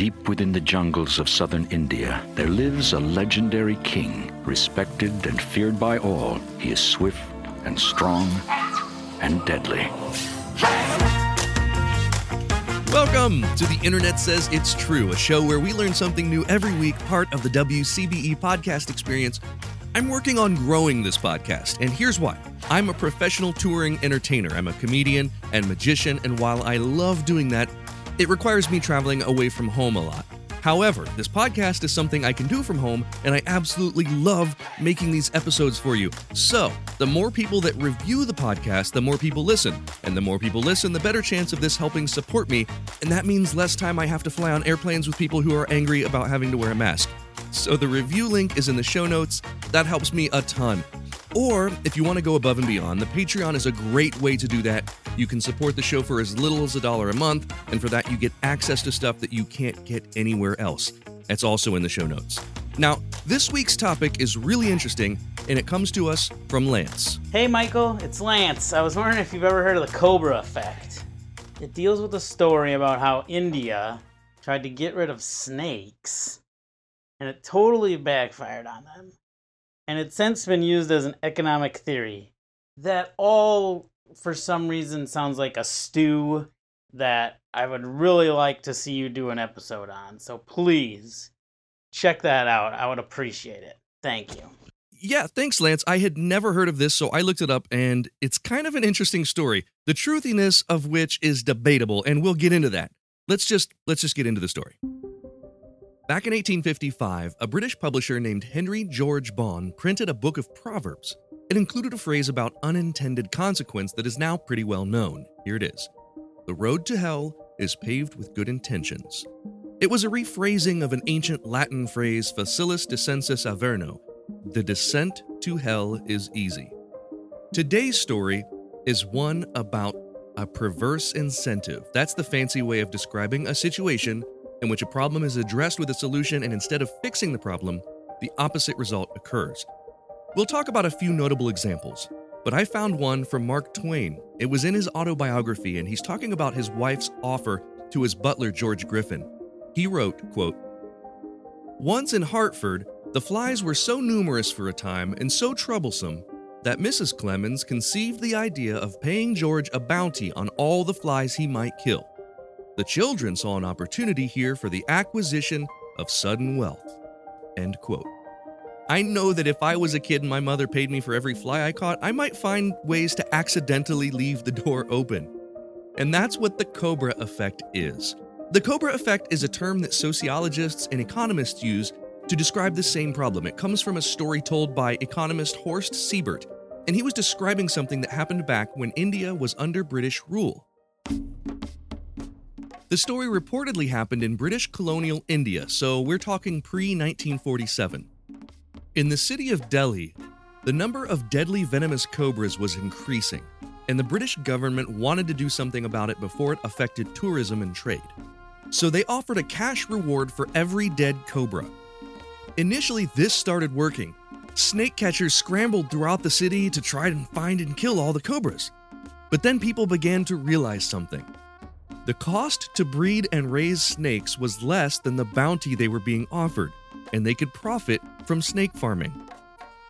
Deep within the jungles of southern India, there lives a legendary king, respected and feared by all. He is swift and strong and deadly. Welcome to The Internet Says It's True, a show where we learn something new every week, part of the WCBE podcast experience. I'm working on growing this podcast, and here's why. I'm a professional touring entertainer. I'm a comedian and magician, and while I love doing that, it requires me traveling away from home a lot. However, this podcast is something I can do from home, and I absolutely love making these episodes for you. So, the more people that review the podcast, the more people listen. And the more people listen, the better chance of this helping support me. And that means less time I have to fly on airplanes with people who are angry about having to wear a mask. So, the review link is in the show notes. That helps me a ton. Or, if you want to go above and beyond, the Patreon is a great way to do that. You can support the show for as little as a dollar a month, and for that, you get access to stuff that you can't get anywhere else. That's also in the show notes. Now, this week's topic is really interesting, and it comes to us from Lance. Hey, Michael, it's Lance. I was wondering if you've ever heard of the Cobra effect. It deals with a story about how India tried to get rid of snakes, and it totally backfired on them and it's since been used as an economic theory. That all, for some reason, sounds like a stew that I would really like to see you do an episode on. So please check that out. I would appreciate it. Thank you. Yeah, thanks, Lance. I had never heard of this, so I looked it up, and it's kind of an interesting story. The truthiness of which is debatable, and we'll get into that. Let's just let's just get into the story. Back in 1855, a British publisher named Henry George Bohn printed a book of Proverbs. It included a phrase about unintended consequence that is now pretty well known. Here it is The road to hell is paved with good intentions. It was a rephrasing of an ancient Latin phrase, facilis descensus averno the descent to hell is easy. Today's story is one about a perverse incentive. That's the fancy way of describing a situation in which a problem is addressed with a solution and instead of fixing the problem, the opposite result occurs. We'll talk about a few notable examples, but I found one from Mark Twain. It was in his autobiography, and he's talking about his wife's offer to his butler, George Griffin. He wrote, quote, Once in Hartford, the flies were so numerous for a time and so troublesome that Mrs. Clemens conceived the idea of paying George a bounty on all the flies he might kill. The children saw an opportunity here for the acquisition of sudden wealth. End quote. I know that if I was a kid and my mother paid me for every fly I caught, I might find ways to accidentally leave the door open. And that's what the Cobra effect is. The Cobra effect is a term that sociologists and economists use to describe the same problem. It comes from a story told by economist Horst Siebert, and he was describing something that happened back when India was under British rule. The story reportedly happened in British colonial India, so we're talking pre 1947. In the city of Delhi, the number of deadly venomous cobras was increasing, and the British government wanted to do something about it before it affected tourism and trade. So they offered a cash reward for every dead cobra. Initially, this started working. Snake catchers scrambled throughout the city to try and find and kill all the cobras. But then people began to realize something. The cost to breed and raise snakes was less than the bounty they were being offered, and they could profit from snake farming.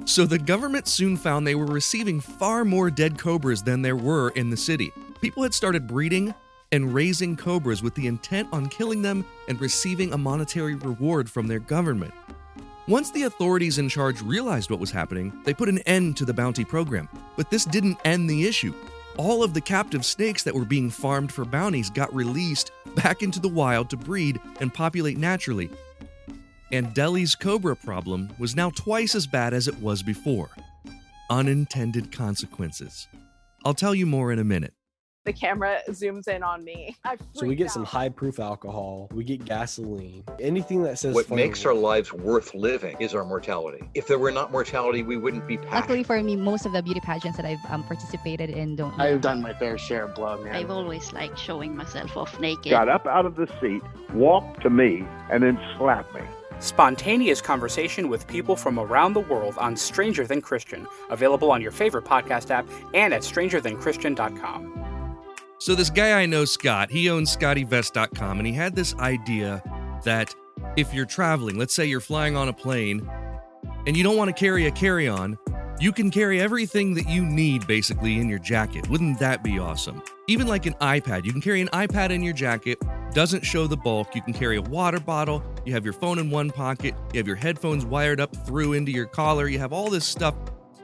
So the government soon found they were receiving far more dead cobras than there were in the city. People had started breeding and raising cobras with the intent on killing them and receiving a monetary reward from their government. Once the authorities in charge realized what was happening, they put an end to the bounty program. But this didn't end the issue all of the captive snakes that were being farmed for bounties got released back into the wild to breed and populate naturally. And Delhi's cobra problem was now twice as bad as it was before unintended consequences. I'll tell you more in a minute the camera zooms in on me. So we get out. some high proof alcohol, we get gasoline, anything that says. What makes our lives worth living is our mortality. If there were not mortality, we wouldn't be passionate. Luckily for me, most of the beauty pageants that I've um, participated in don't. I've done my fair share of blood, man. I've always liked showing myself off naked. Got up out of the seat, walked to me, and then slapped me. Spontaneous conversation with people from around the world on Stranger Than Christian, available on your favorite podcast app and at strangerthanchristian.com. So, this guy I know, Scott, he owns SCOTTeVEST.com, and he had this idea that if you're traveling, let's say you're flying on a plane and you don't want to carry a carry on, you can carry everything that you need basically in your jacket. Wouldn't that be awesome? Even like an iPad. You can carry an iPad in your jacket, doesn't show the bulk. You can carry a water bottle. You have your phone in one pocket. You have your headphones wired up through into your collar. You have all this stuff.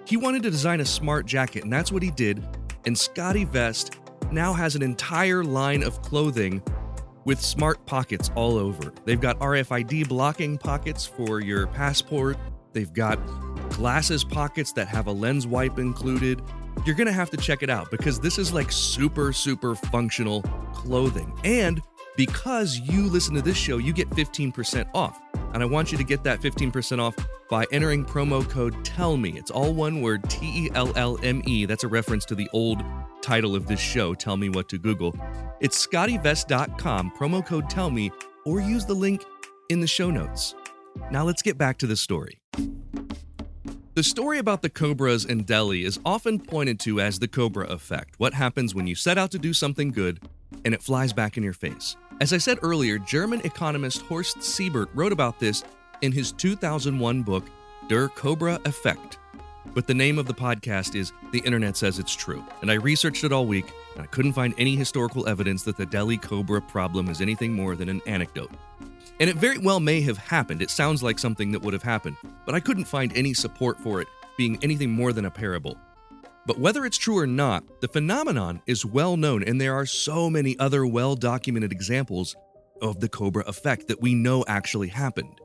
He wanted to design a smart jacket, and that's what he did. And SCOTTeVEST now has an entire line of clothing with smart pockets all over. They've got RFID blocking pockets for your passport. They've got glasses pockets that have a lens wipe included. You're to have to check it out because this is like super, super functional clothing. And because you listen to this show, you get 15% off. And I want you to get that 15% off by entering promo code TELLME. It's all one word T E L L M E. That's a reference to the old title of this show, Tell Me What to Google. It's scottevest.com, promo code TELLME, or use the link in the show notes. Now let's get back to the story. The story about the cobras in Delhi is often pointed to as the cobra effect what happens when you set out to do something good and it flies back in your face. As I said earlier, German economist Horst Siebert wrote about this in his 2001 book, Der Cobra Effect. But the name of the podcast is The Internet Says It's True, and I researched it all week and I couldn't find any historical evidence that the Delhi Cobra problem is anything more than an anecdote. And it very well may have happened. It sounds like something that would have happened, but I couldn't find any support for it being anything more than a parable. But whether it's true or not, the phenomenon is well known, and there are so many other well documented examples of the Cobra effect that we know actually happened.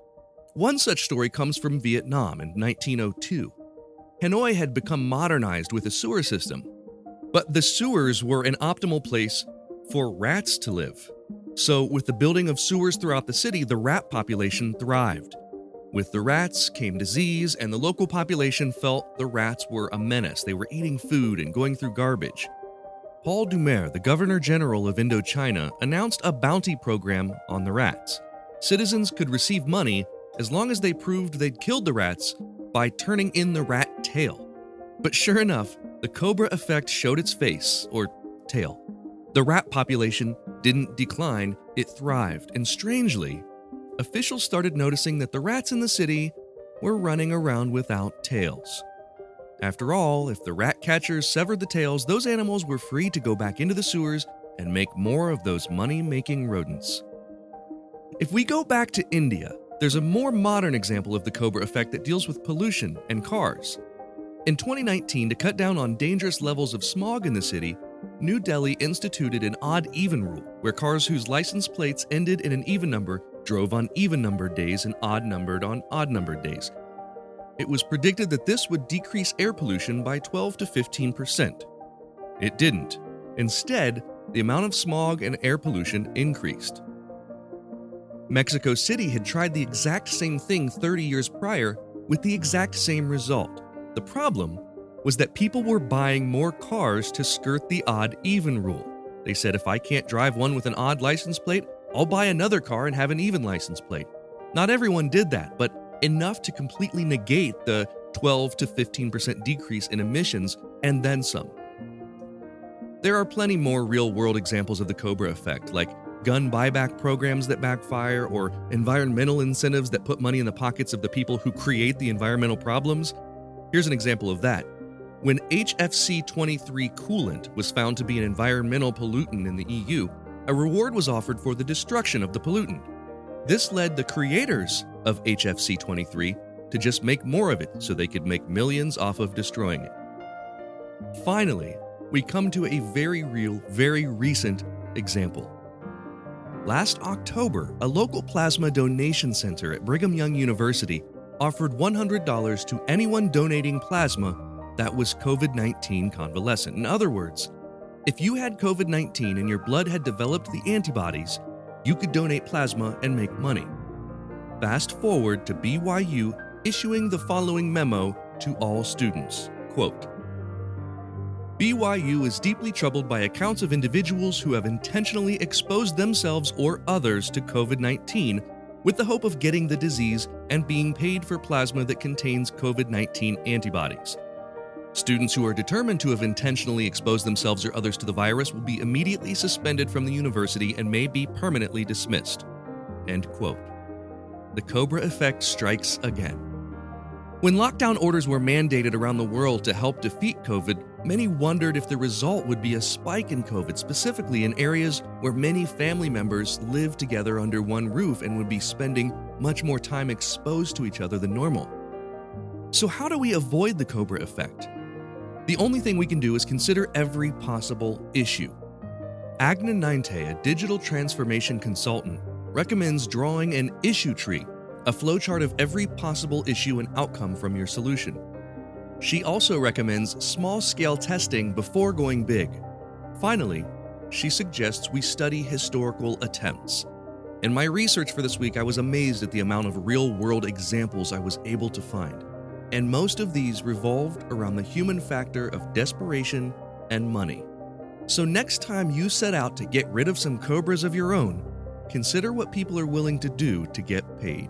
One such story comes from Vietnam in 1902. Hanoi had become modernized with a sewer system, but the sewers were an optimal place for rats to live. So, with the building of sewers throughout the city, the rat population thrived. With the rats came disease, and the local population felt the rats were a menace. They were eating food and going through garbage. Paul Doumer, the Governor General of Indochina, announced a bounty program on the rats. Citizens could receive money as long as they proved they'd killed the rats by turning in the rat tail. But sure enough, the cobra effect showed its face, or tail. The rat population didn't decline, it thrived, and strangely, officials started noticing that the rats in the city were running around without tails. After all, if the rat catchers severed the tails, those animals were free to go back into the sewers and make more of those money making rodents. If we go back to India, there's a more modern example of the Cobra effect that deals with pollution and cars. In 2019, to cut down on dangerous levels of smog in the city, New Delhi instituted an odd even rule where cars whose license plates ended in an even number drove on even numbered days and odd numbered on odd numbered days. It was predicted that this would decrease air pollution by 12 to 15 percent. It didn't. Instead, the amount of smog and air pollution increased. Mexico City had tried the exact same thing 30 years prior with the exact same result. The problem was that people were buying more cars to skirt the odd even rule. They said if I can't drive one with an odd license plate, I'll buy another car and have an even license plate. Not everyone did that, but enough to completely negate the 12 to 15% decrease in emissions and then some. There are plenty more real world examples of the Cobra effect, like gun buyback programs that backfire or environmental incentives that put money in the pockets of the people who create the environmental problems. Here's an example of that. When HFC 23 coolant was found to be an environmental pollutant in the EU, a reward was offered for the destruction of the pollutant. This led the creators of HFC 23 to just make more of it so they could make millions off of destroying it. Finally, we come to a very real, very recent example. Last October, a local plasma donation center at Brigham Young University offered $100 to anyone donating plasma that was COVID 19 convalescent. In other words, if you had COVID 19 and your blood had developed the antibodies, you could donate plasma and make money. Fast forward to BYU issuing the following memo to all students quote, BYU is deeply troubled by accounts of individuals who have intentionally exposed themselves or others to COVID 19 with the hope of getting the disease and being paid for plasma that contains COVID 19 antibodies. Students who are determined to have intentionally exposed themselves or others to the virus will be immediately suspended from the university and may be permanently dismissed. End quote. The Cobra effect strikes again. When lockdown orders were mandated around the world to help defeat COVID, many wondered if the result would be a spike in COVID, specifically in areas where many family members live together under one roof and would be spending much more time exposed to each other than normal. So, how do we avoid the Cobra effect? The only thing we can do is consider every possible issue. Agna Ninte, a digital transformation consultant, recommends drawing an issue tree, a flowchart of every possible issue and outcome from your solution. She also recommends small scale testing before going big. Finally, she suggests we study historical attempts. In my research for this week, I was amazed at the amount of real world examples I was able to find. And most of these revolved around the human factor of desperation and money. So, next time you set out to get rid of some cobras of your own, consider what people are willing to do to get paid.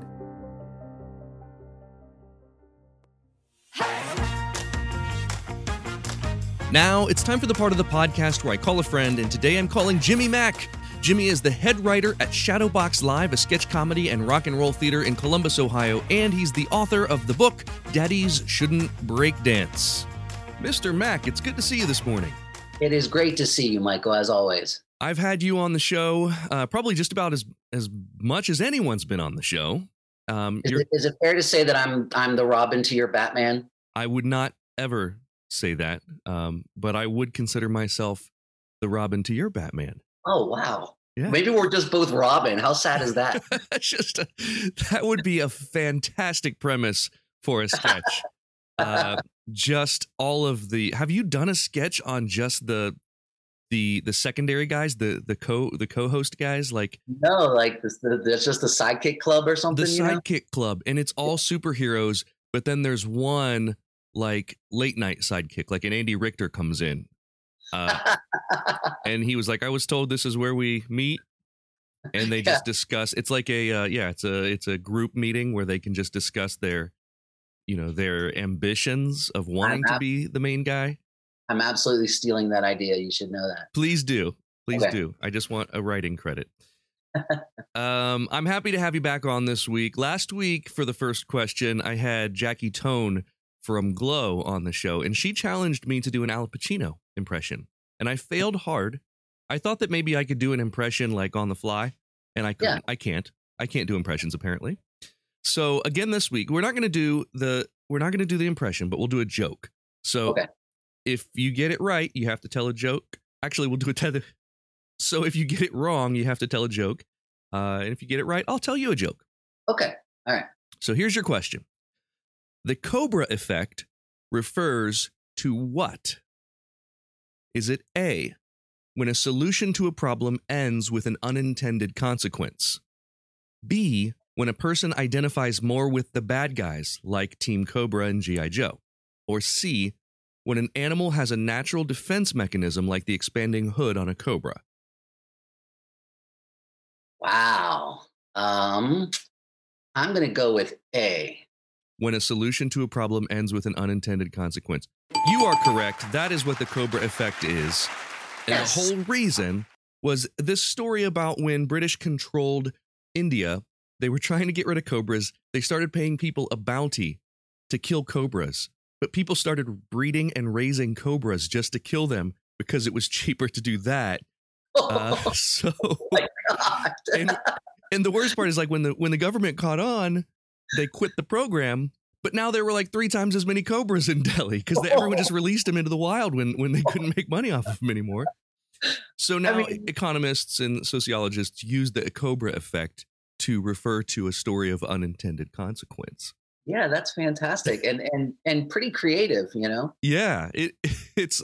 Now it's time for the part of the podcast where I call a friend, and today I'm calling Jimmy Mak. Jimmy is the head writer at Shadowbox Live, a sketch comedy and rock and roll theater in Columbus, Ohio, and he's the author of the book Daddies Shouldn't Break Dance. Mr. Mak, it's good to see you this morning. It is great to see you, Michael, as always. I've had you on the show uh, probably just about as as much as anyone's been on the show. Um, is, it, is it fair to say that I'm I'm the Robin to your Batman? I would not ever say that, um, but I would consider myself the Robin to your Batman. Oh wow! Yeah. Maybe we're just both Robin. How sad is that? just a, that would be a fantastic premise for a sketch. uh, just all of the. Have you done a sketch on just the the the secondary guys, the the co the co-host guys, like no, like this, the, there's just the sidekick club or something. The sidekick know? club, and it's all superheroes. But then there's one like late night sidekick, like an Andy Richter comes in, uh, and he was like, "I was told this is where we meet." And they just yeah. discuss. It's like a uh, yeah, it's a it's a group meeting where they can just discuss their, you know, their ambitions of wanting to be the main guy. I'm absolutely stealing that idea. You should know that. Please do. Please okay. do. I just want a writing credit. um, I'm happy to have you back on this week. Last week, for the first question, I had Jackie Tohn from Glow on the show, and she challenged me to do an Al Pacino impression, and I failed hard. I thought that maybe I could do an impression like on the fly, and I couldn't. Yeah. I can't. I can't do impressions apparently. So again, this week we're not going to do the we're not going to do the impression, but we'll do a joke. So okay if you get it right, you have to tell a joke. Actually, we'll do a tether. So if you get it wrong, you have to tell a joke. Uh, and if you get it right, I'll tell you a joke. Okay. All right. So here's your question The Cobra effect refers to what? Is it A, when a solution to a problem ends with an unintended consequence? B, when a person identifies more with the bad guys, like Team Cobra and G.I. Joe? Or C, when an animal has a natural defense mechanism like the expanding hood on a cobra? Wow. Um, I'm going to go with A. When a solution to a problem ends with an unintended consequence. You are correct. That is what the cobra effect is. And yes. the whole reason was this story about when British controlled India, they were trying to get rid of cobras. They started paying people a bounty to kill cobras. But people started breeding and raising cobras just to kill them because it was cheaper to do that. Uh, so, oh and, and the worst part is like when the when the government caught on, they quit the program. But now there were like three times as many cobras in Delhi because everyone just released them into the wild when when they couldn't make money off of them anymore. So now I mean, economists and sociologists use the cobra effect to refer to a story of unintended consequence. Yeah, that's fantastic and and and pretty creative, you know. Yeah, it it's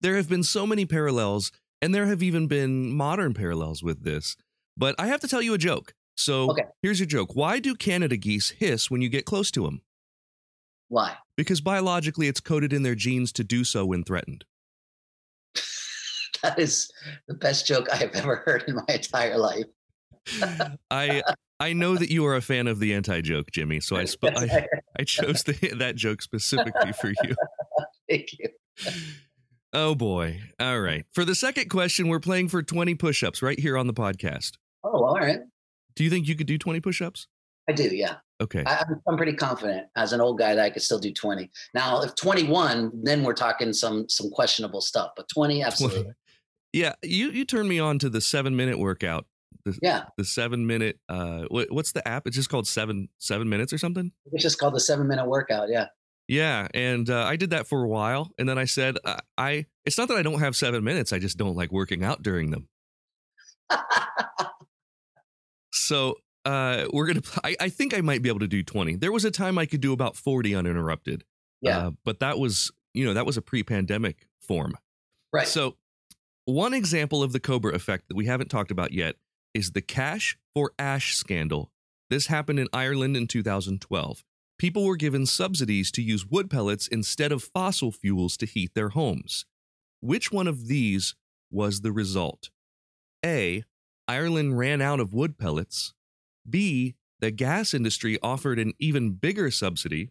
there have been so many parallels and there have even been modern parallels with this. But I have to tell you a joke. So, okay. here's your joke. Why do Canada geese hiss when you get close to them? Why? Because biologically it's coded in their genes to do so when threatened. that is the best joke I have ever heard in my entire life. I I know that you are a fan of the anti joke, Jimmy. So I, sp- I, I chose the, that joke specifically for you. Thank you. Oh boy. All right. For the second question, we're playing for 20 push ups right here on the podcast. Oh, all right. Do you think you could do 20 push-ups? I do, yeah. Okay. I, I'm, I'm pretty confident as an old guy that I could still do 20. Now, if 21, then we're talking some some questionable stuff. But 20, absolutely. Yeah, you you turned me on to the seven minute workout. The, Yeah. the seven minute. Uh, what, what's the app? It's just called seven seven minutes or something. It's just called the seven minute workout. Yeah. Yeah, and uh, I did that for a while, and then I said, I, I. It's not that I don't have seven minutes. I just don't like working out during them. So uh, we're gonna. I, I think I might be able to do twenty. There was a time I could do about forty uninterrupted. Yeah. Uh, but that was you know that was a pre-pandemic form. Right. So one example of the Cobra effect that we haven't talked about yet is the cash for ash scandal. This happened in Ireland in 2012. People were given subsidies to use wood pellets instead of fossil fuels to heat their homes. Which one of these was the result? A. Ireland ran out of wood pellets. B. The gas industry offered an even bigger subsidy.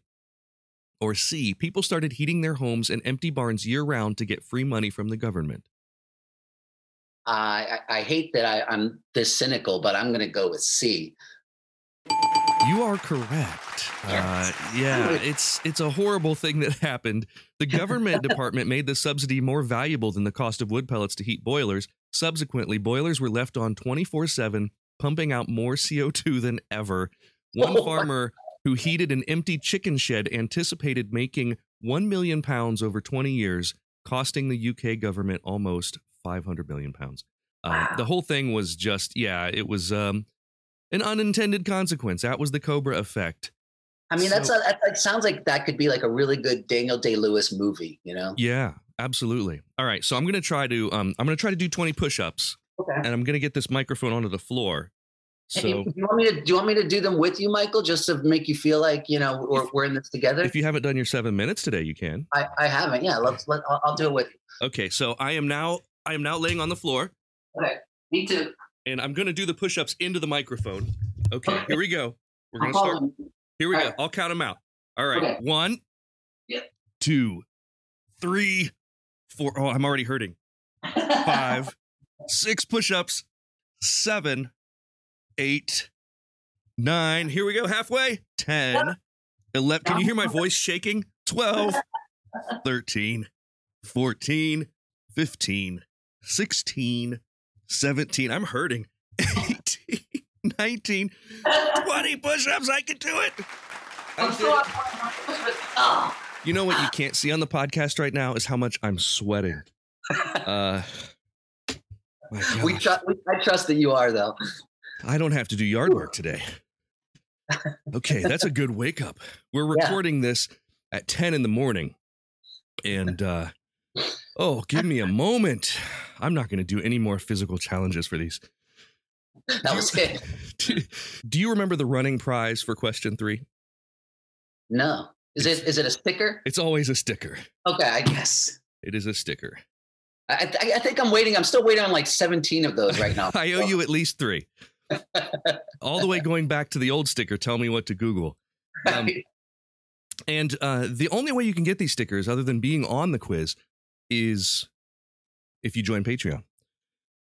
Or C. People started heating their homes and empty barns year round to get free money from the government. I, I hate that I, I'm this cynical, but I'm going to go with C. You are correct. Uh, yeah, it's it's a horrible thing that happened. The government department made the subsidy more valuable than the cost of wood pellets to heat boilers. Subsequently, boilers were left on 24/7, pumping out more CO2 than ever. One farmer who heated an empty chicken shed anticipated making 1 million pounds over 20 years, costing the UK government almost 500 million pounds. Um, the whole thing was just yeah, it was um, an unintended consequence. That was the Cobra effect. I mean, that's So- a, that, that sounds like that could be like a really good Daniel Day Lewis movie. You know? Yeah, absolutely. All right, so I'm gonna try to um, I'm gonna try to do 20 push-ups, Okay. and I'm gonna get this microphone onto the floor. Hey, So do you want me to do you want me to do them with you, Michael, just to make you feel like you know we're, we're in this together? if you haven't done your seven minutes today, you can. I, I haven't. Yeah, let's let I'll, I'll do it with you. Okay, so I am now I am now laying on the floor, Okay, me too. And I'm gonna do the push-ups into the microphone. Okay, here we go. We're gonna start. Here we All go. right. I'll count them out. All right, Okay. one, Yep. two, three, four. Oh, I'm already hurting. five, six push-ups, seven, eight, nine. Here we go, halfway. 10, 11. Can you hear my voice shaking? 12, 13, 14, 15, 16, 17. I'm hurting. 18, 19, 20 push-ups. I can do it. I did it. Oh. You know what you can't see on the podcast right now is how much I'm sweating. Uh, We, tr- we I trust that you are though. I don't have to do yard work today. Okay, that's a good wake up. We're Yeah. recording this at 10 in the morning. And uh oh, give me a moment. I'm not going to do any more physical challenges for these. That was good. Do, do you remember the running prize for question 3? No, is it is it a sticker? It's always a sticker. Okay, I guess. It is a sticker. I, I, I think I'm waiting. I'm still waiting on like 17 of those right now. I owe you at least 3. All the way going back to the old sticker, tell me what to Google. Um, And uh, the only way you can get these stickers, other than being on the quiz, is if you join Patreon.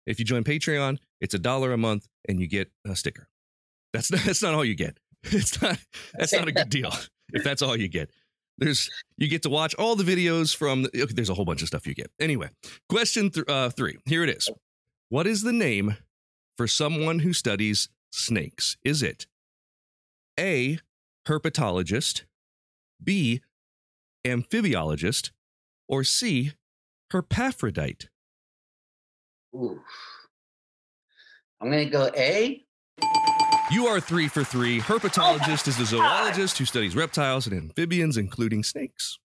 If you join Patreon, it's a dollar a month, and you get a sticker. That's not, that's not all you get. It's not that's not a good deal. If that's all you get, there's you get to watch all the videos from. The, okay, there's a whole bunch of stuff you get. Anyway, question th- uh, three. Here it is. What is the name for someone who studies snakes? Is it A. Herpetologist, B. Amphibiologist, or C. Herpaphrodite? Ooh. I'm gonna go A. You are three for three. Oh Herpetologist is a zoologist who studies reptiles and amphibians, including snakes.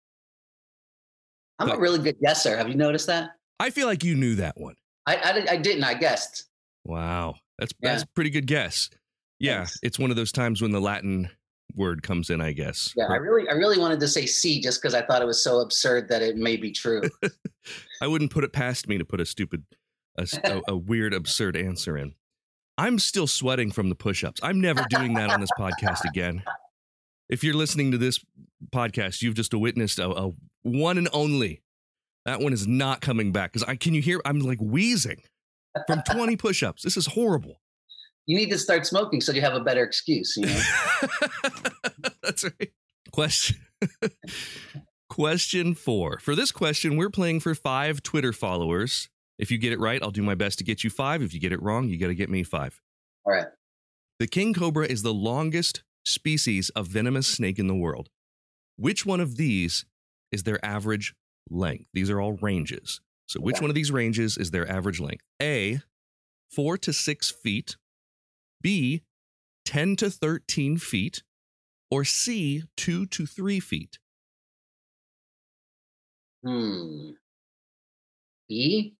I'm a really good guesser. Have you noticed that? I feel like you knew that one. I I, I didn't. I guessed. Wow, that's Yeah. that's a pretty good guess. Yeah, Thanks. it's one of those times when the Latin word comes in. I guess. Yeah, I really I really wanted to say C just because I thought it was so absurd that it may be true. I wouldn't put it past me to put a stupid, a, a- a weird, absurd answer in. I'm still sweating from the push-ups. I'm never doing that on this podcast again. If you're listening to this podcast, you've just witnessed a, a one and only. That one is not coming back because I can you hear? I'm like wheezing from 20 push-ups. This is horrible. You need to start smoking so you have a better excuse. You know. That's right. Question. question four. For this question, we're playing for five Twitter followers. If you get it right, I'll do my best to get you five. If you get it wrong, you got to get me five. All right. The king cobra is the longest species of venomous snake in the world. Which one of these is their average length? These are all ranges. So, which Okay. one of these ranges is their average length? A, four to six feet. B, 10 to 13 feet. Or C, two to three feet. Hmm. B.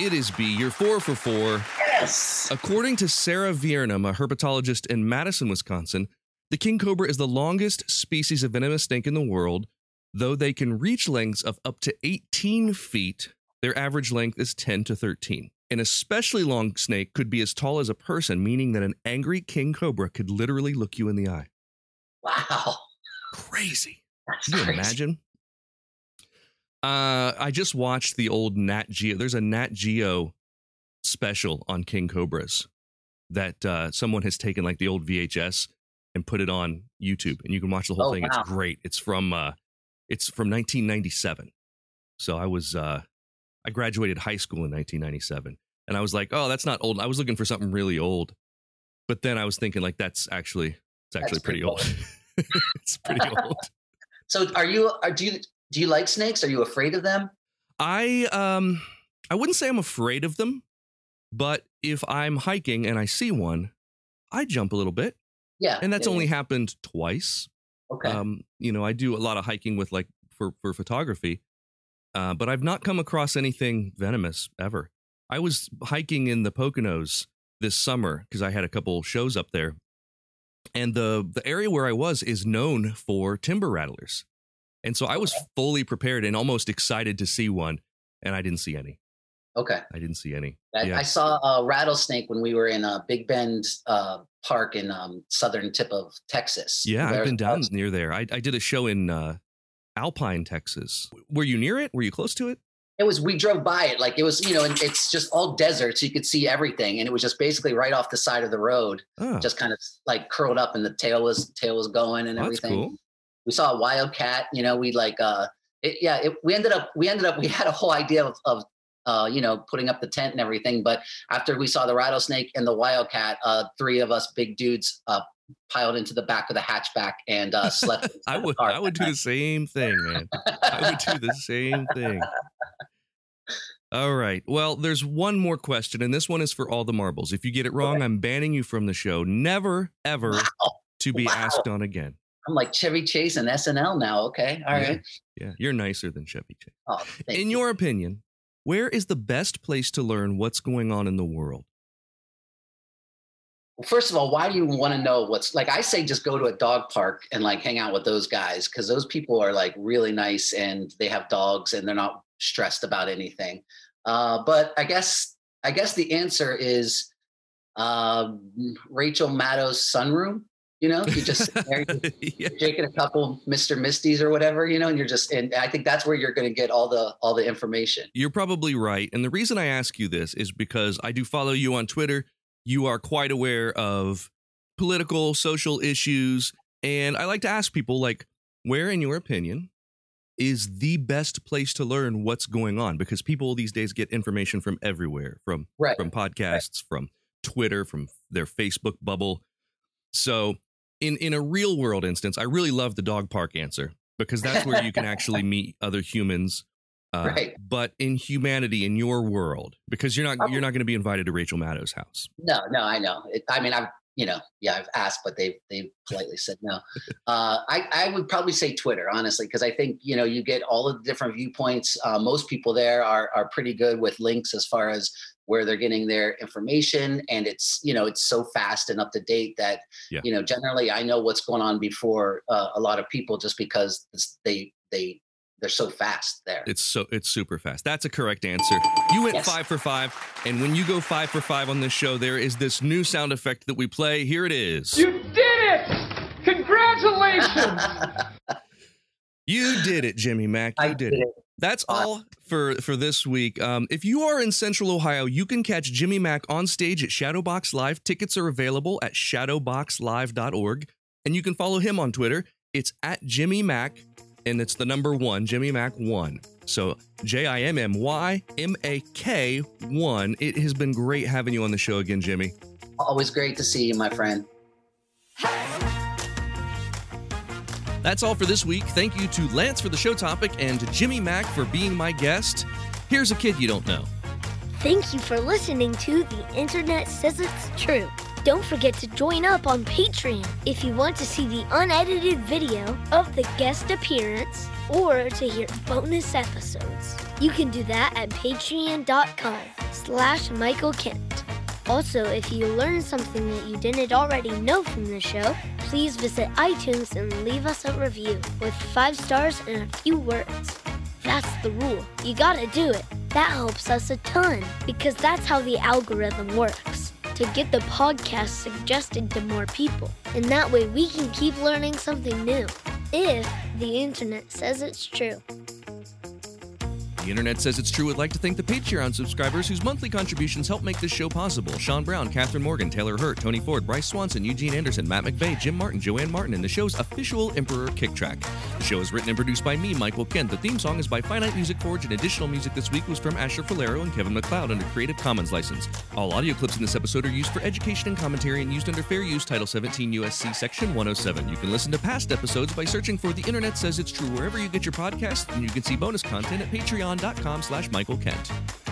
It is B. You're four for four. Yes. According to Sarah Viernam, a herpetologist in Madison, Wisconsin, the king cobra is the longest species of venomous snake in the world. Though they can reach lengths of up to 18 feet, their average length is 10 to 13. An especially long snake could be as tall as a person, meaning that an angry king cobra could literally look you in the eye. Wow. Crazy. That's Can you crazy. imagine? Uh, I just watched the old Nat Geo. There's a Nat Geo special on king cobras that uh, someone has taken like the old VHS and put it on YouTube, and you can watch the whole Oh, thing. wow. It's great. It's from uh, it's from 1997. So I was uh, I graduated high school in 1997, and I was like, oh, that's not old. I was looking for something really old, but then I was thinking like that's actually it's actually pretty, pretty old. it's pretty old. So, are you? Are, do you? Do you like snakes? Are you afraid of them? I um I wouldn't say I'm afraid of them, but if I'm hiking and I see one, I jump a little bit. Yeah. And that's yeah, only yeah. happened twice. Okay. Um, you know, I do a lot of hiking with like for for photography. Uh, but I've not come across anything venomous ever. I was hiking in the Poconos this summer because I had a couple shows up there. And the the area where I was is known for timber rattlers. And so I was fully prepared and almost excited to see one, and I didn't see any. okay. I didn't see any. I, yeah. I saw a rattlesnake when we were in uh, Big Bend uh, Park in um, southern tip of Texas. yeah, I've been down near there. I, I did a show in uh, Alpine, Texas. Were you near it? Were you close to it? It was we drove by it like it was you know and it's just all desert so you could see everything and it was just basically right off the side of the road Oh, just kind of like curled up and the tail was tail was going and that's everything. cool. We saw a wildcat. You know, we like uh, it, yeah. It, we ended up we ended up we had a whole idea of, of uh, you know putting up the tent and everything, but after we saw the rattlesnake and the wildcat, uh, three of us big dudes uh, piled into the back of the hatchback and uh, slept. I would I would do the same thing, man. I would do the same thing. All right. Well, there's one more question, and this one is for all the marbles. If you get it wrong, I'm banning you from the show. Never, ever Wow. to be Wow. asked on again. I'm like Chevy Chase and SNL now. Okay, all Yeah. right. Yeah, you're nicer than Chevy Chase. Oh, In you. your opinion, where is the best place to learn what's going on in the world? Well, first of all, why do you want to know what's like? I say just go to a dog park and like hang out with those guys because those people are like really nice and they have dogs and they're not stressed about anything. Uh, but I guess I guess the answer is uh, Rachel Maddow's sunroom. You know, you just sit there, yeah. drinking a couple Mr. Misties or whatever, you know, and you're just and I think that's where you're going to get all the all the information. You're probably right. And the reason I ask you this is because I do follow you on Twitter. You are quite aware of political, social issues. And I like to ask people, like, where, in your opinion, is the best place to learn what's going on? Because people these days get information from everywhere, from Right. from podcasts, from Twitter, from their Facebook bubble. So, in in a real world instance, I really love the dog park answer because that's where you can actually meet other humans. Uh, Right. But in humanity, in your world, because you're not you're not going to be invited to Rachel Maddow's house. No, no, I know. It, I mean, I've you know, yeah, I've asked, but they they politely said no. Uh, I I would probably say Twitter, honestly, because I think you know you get all of the different viewpoints. Uh, most people there are are pretty good with links as far as where they're getting their information, and it's you know it's so fast and up to date that Yeah. you know generally I know what's going on before uh, a lot of people just because they they they're so fast there. It's so it's super fast. That's a correct answer. You went Yes. five for five, and when you go five for five on this show, there is this new sound effect that we play. Here it is. You did it! Congratulations! You did it, Jimmy Mak. You I did, did it. it. That's all for for this week. Um, if you are in Central Ohio, you can catch Jimmy Mak on stage at Shadowbox Live. Tickets are available at shadowboxlive.org, and you can follow him on Twitter. It's at Jimmy Mak, and it's the number one, Jimmy Mak one. So J I M M Y M A K one. It has been great having you on the show again, Jimmy. Always great to see you, my friend. That's all for this week. Thank you to Lance for the show topic and to Jimmy Mak for being my guest. Here's a kid you don't know. Thank you for listening to The Internet Says It's True. Don't forget to join up on Patreon if you want to see the unedited video of the guest appearance or to hear bonus episodes. You can do that at patreon.com slash Michael Kent. Also, if you learned something that you didn't already know from the show, please visit iTunes and leave us a review with five stars and a few words. That's the rule. You gotta do it. That helps us a ton because that's how the algorithm works to get the podcast suggested to more people. And that way we can keep learning something new if the internet says it's true. The internet says it's true. Would like to thank the Patreon subscribers whose monthly contributions help make this show possible. Sean Brown, Catherine Morgan, Taylor Hurt, Tony Ford, Bryce Swanson, Eugene Anderson, Matt McVeigh, Jim Martin, Joanne Martin, and the show's official Emperor Kick Track. The show is written and produced by me, Michael Kent. The theme song is by Finite Music Forge, and additional music this week was from Asher Fulero and Kevin MacLeod under Creative Commons license. All audio clips in this episode are used for education and commentary and used under Fair Use Title 17 USC Section 107. You can listen to past episodes by searching for The Internet Says It's True wherever you get your podcasts, and you can see bonus content at patreon.com slash Michael Kent.